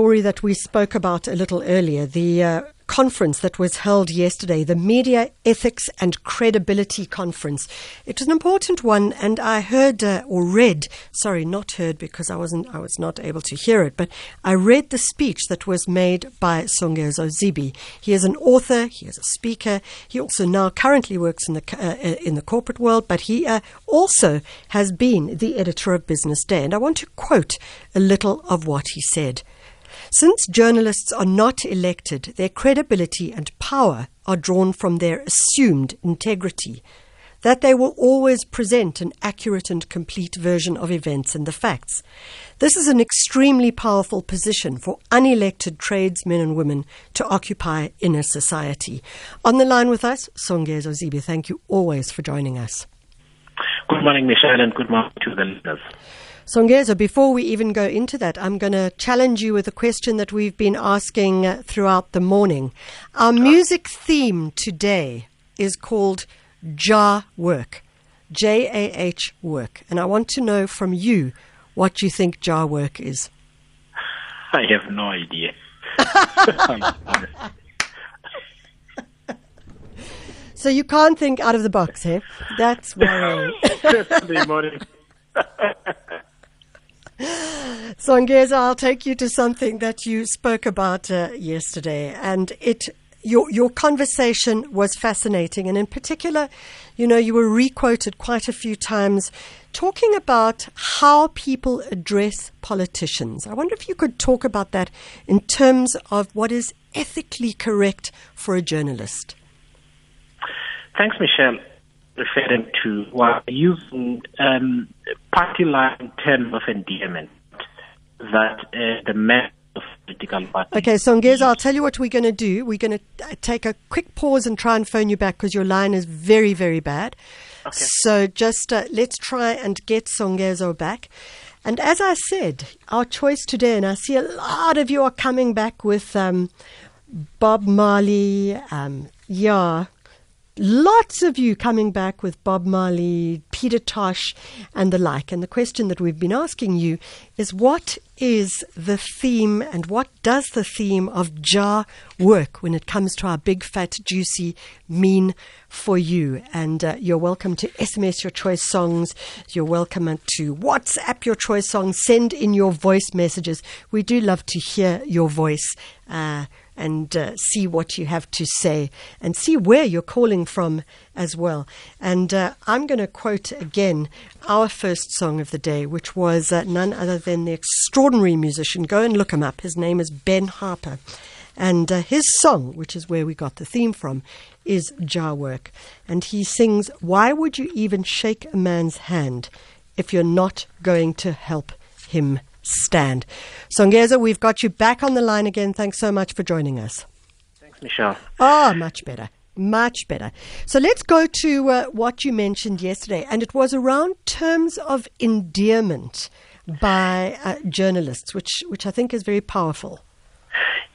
story that we spoke about a little earlier, the uh, conference that was held yesterday, the Media Ethics and Credibility Conference. It was an important one, and I heard uh, or read, sorry, not heard because I wasn't, I was not able to hear it, but I read the speech that was made by Songezo Zibi. He is an author, he is a speaker. He also now currently works in the uh, uh, in the corporate world, but he uh, also has been the editor of Business Day, and I want to quote a little of what he said. Since journalists are not elected, their credibility and power are drawn from their assumed integrity, that they will always present an accurate and complete version of events and the facts. This is an extremely powerful position for unelected tradesmen and women to occupy in a society. On the line with us, Songezo Zibi, thank you always for joining us. Good morning, Michelle, and good morning to the listeners. Songezo, before we even go into that, I'm going to challenge you with a question that we've been asking throughout the morning. Our music theme today is called Jah Work, J A H Work. And I want to know from you what you think Jah Work is. I have no idea. so you can't think out of the box, eh? That's worrying. Songezo, I'll take you to something that you spoke about uh, yesterday, and it your your conversation was fascinating, and in particular, you know, you were requoted quite a few times talking about how people address politicians. I wonder if you could talk about that in terms of what is ethically correct for a journalist. Thanks, Michelle referring to while using um, party line terms of endearment that uh, the men of political parties. Okay, Songezo, I'll tell you what we're going to do. We're going to uh, take a quick pause and try and phone you back because your line is very, very bad. Okay. So just uh, let's try and get Songezo back. And as I said, our choice today, and I see a lot of you are coming back with um, Bob Marley, um, yeah, Lots of you coming back with Bob Marley, Peter Tosh, and the like. And the question that we've been asking you is what is the theme and what does the theme of Jah work when it comes to our big, fat, juicy mean for you? And uh, you're welcome to SMS your choice songs. You're welcome to WhatsApp your choice songs. Send in your voice messages. We do love to hear your voice. Uh, and uh, see what you have to say and see where you're calling from as well. And uh, I'm going to quote again our first song of the day, which was uh, none other than the extraordinary musician. Go and look him up. His name is Ben Harper. And uh, his song, which is where we got the theme from, is Jah Work. And he sings, Why would you even shake a man's hand if you're not going to help him stand. Songezo, we've got you back on the line again. Thanks so much for joining us. Thanks, Michelle. Oh, much better. Much better. So let's go to uh, what you mentioned yesterday, and it was around terms of endearment by uh, journalists, which, which I think is very powerful.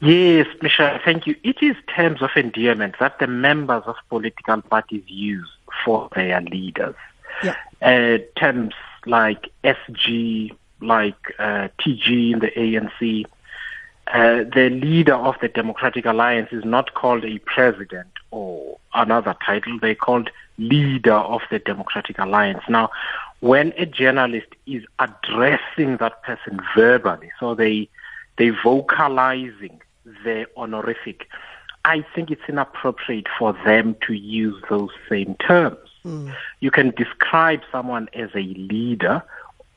Yes, Michelle, thank you. It is terms of endearment that the members of political parties use for their leaders. Yeah. Uh, terms like SG, like uh, TG in the ANC, uh, the leader of the Democratic Alliance is not called a president or another title. They're called leader of the Democratic Alliance. Now, when a journalist is addressing that person verbally, so they they vocalizing their honorific, I think it's inappropriate for them to use those same terms. Mm. You can describe someone as a leader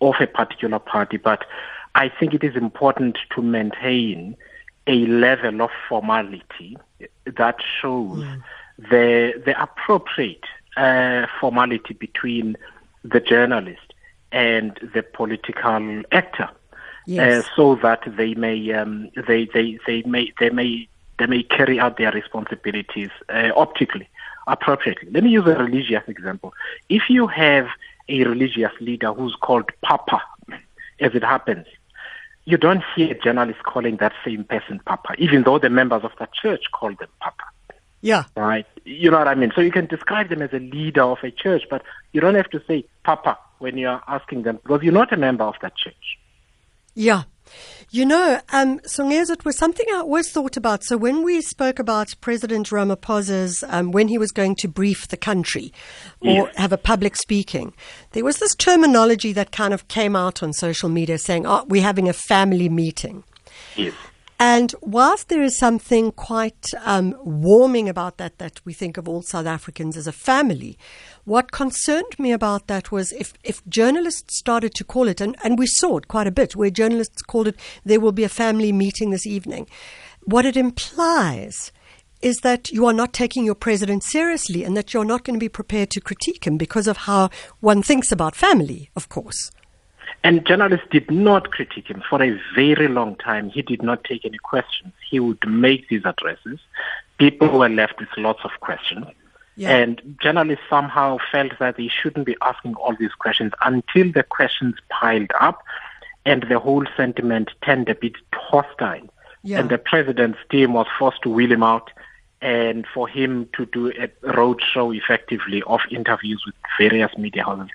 of a particular party, but I think it is important to maintain a level of formality that shows mm. the the appropriate uh, formality between the journalist and the political actor, yes. uh, so that they may um, they, they they may they may they may carry out their responsibilities uh, optically appropriately. Let me use a religious example. If you have a religious leader who's called Papa, as it happens. You don't hear journalists calling that same person Papa, even though the members of that church call them Papa. Yeah. Right? You know what I mean? So you can describe them as a leader of a church, but you don't have to say Papa when you're asking them because you're not a member of that church. Yeah. You know, um, Songezo, it was something I always thought about. So when we spoke about President Ramaphosa's, um, when he was going to brief the country or have a public speaking, there was this terminology that kind of came out on social media saying, oh, we're having a family meeting. Yes. And whilst there is something quite um, warming about that, that we think of all South Africans as a family, what concerned me about that was if, if journalists started to call it, and, and we saw it quite a bit, where journalists called it, there will be a family meeting this evening, what it implies is that you are not taking your president seriously and that you're not going to be prepared to critique him because of how one thinks about family, of course. And journalists did not critique him for a very long time. He did not take any questions. He would make these addresses. People were left with lots of questions. Yeah. And journalists somehow felt that they shouldn't be asking all these questions until the questions piled up and the whole sentiment turned a bit hostile. Yeah. And the president's team was forced to wheel him out and for him to do a roadshow effectively of interviews with various media houses.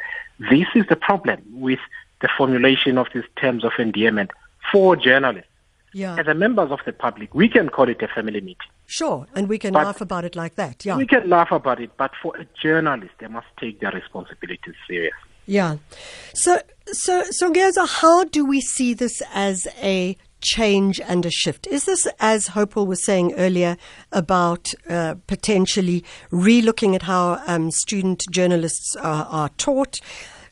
This is the problem with the formulation of these terms of endearment for journalists. Yeah. As a members of the public, we can call it a family meeting. Sure, and we can but laugh about it like that. Yeah. We can laugh about it, but for a journalist, they must take their responsibilities seriously. Yeah. So, so, so, Geza, how do we see this as a change and a shift? Is this, as Hopewell was saying earlier, about uh, potentially relooking at how um, student journalists are, are taught?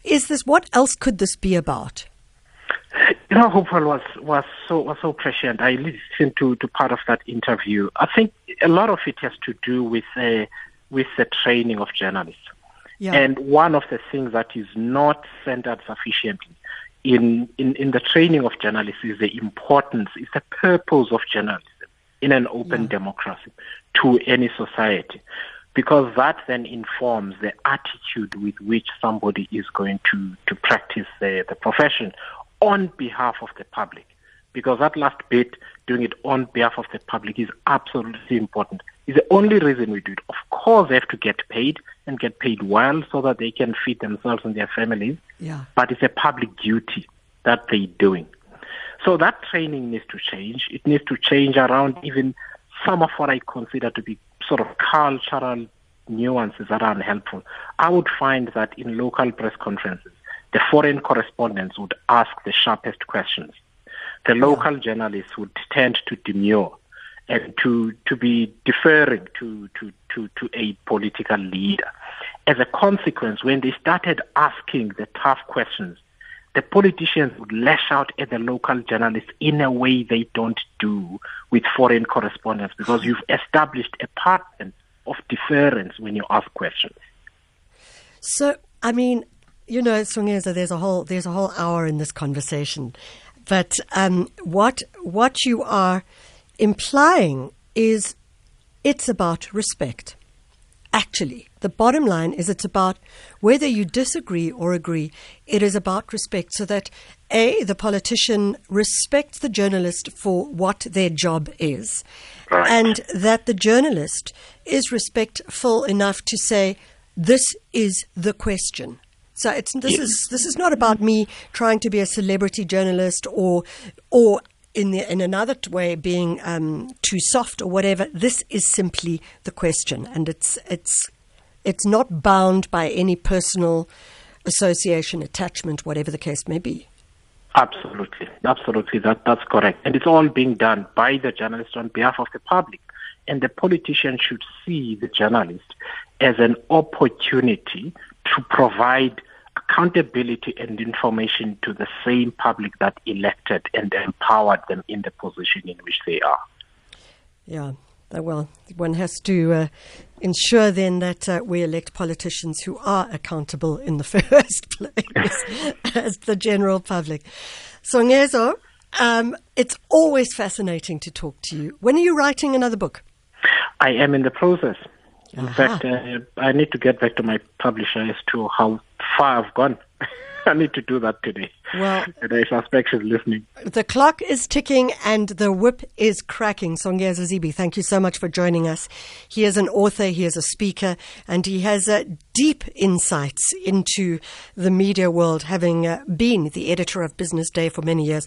Is this what else could this be about? You know, Hopewell was was so was so prescient. I listened to, to part of that interview. I think a lot of it has to do with uh, with the training of journalists. Yeah. And one of the things that is not centered sufficiently in, in, in the training of journalists is the importance, is the purpose of journalism in an open yeah. democracy to any society because that then informs the attitude with which somebody is going to, to practice the, the profession on behalf of the public. Because that last bit, doing it on behalf of the public, is absolutely important. It's the only reason we do it. Of course, they have to get paid and get paid well so that they can feed themselves and their families. Yeah. But it's a public duty that they're doing. So that training needs to change. It needs to change around even some of what I consider to be sort of cultural nuances that are unhelpful. I would find that in local press conferences, the foreign correspondents would ask the sharpest questions. The local journalists would tend to demur and to, to be deferring to, to, to, to a political leader. As a consequence, when they started asking the tough questions, the politicians would lash out at the local journalists in a way they don't do with foreign correspondents because you've established a pattern of deference when you ask questions. So, I mean, you know, Songezo, there's a whole there's a whole hour in this conversation, but um, what what you are implying is it's about respect. Actually, the bottom line is it's about whether you disagree or agree, it is about respect so that A, the politician respects the journalist for what their job is, right. and that the journalist is respectful enough to say, this is the question. So it's this yes. is this is not about me trying to be a celebrity journalist or or in the, in another way being um, too soft or whatever. This is simply the question, and it's it's it's not bound by any personal association, attachment, whatever the case may be. Absolutely, absolutely. That that's correct, and it's all being done by the journalist on behalf of the public, and the politician should see the journalist as an opportunity to provide accountability and information to the same public that elected and empowered them in the position in which they are. Yeah, well, one has to uh, ensure then that uh, we elect politicians who are accountable in the first place as the general public. Songezo, um, it's always fascinating to talk to you. When are you writing another book? I am in the process. In fact, uh, I need to get back to my publisher as to how far I've gone. I need to do that today. Well, and I suspect she's listening. The clock is ticking and the whip is cracking. Songezo Zibi, thank you so much for joining us. He is an author, he is a speaker, and he has uh, deep insights into the media world, having uh, been the editor of Business Day for many years.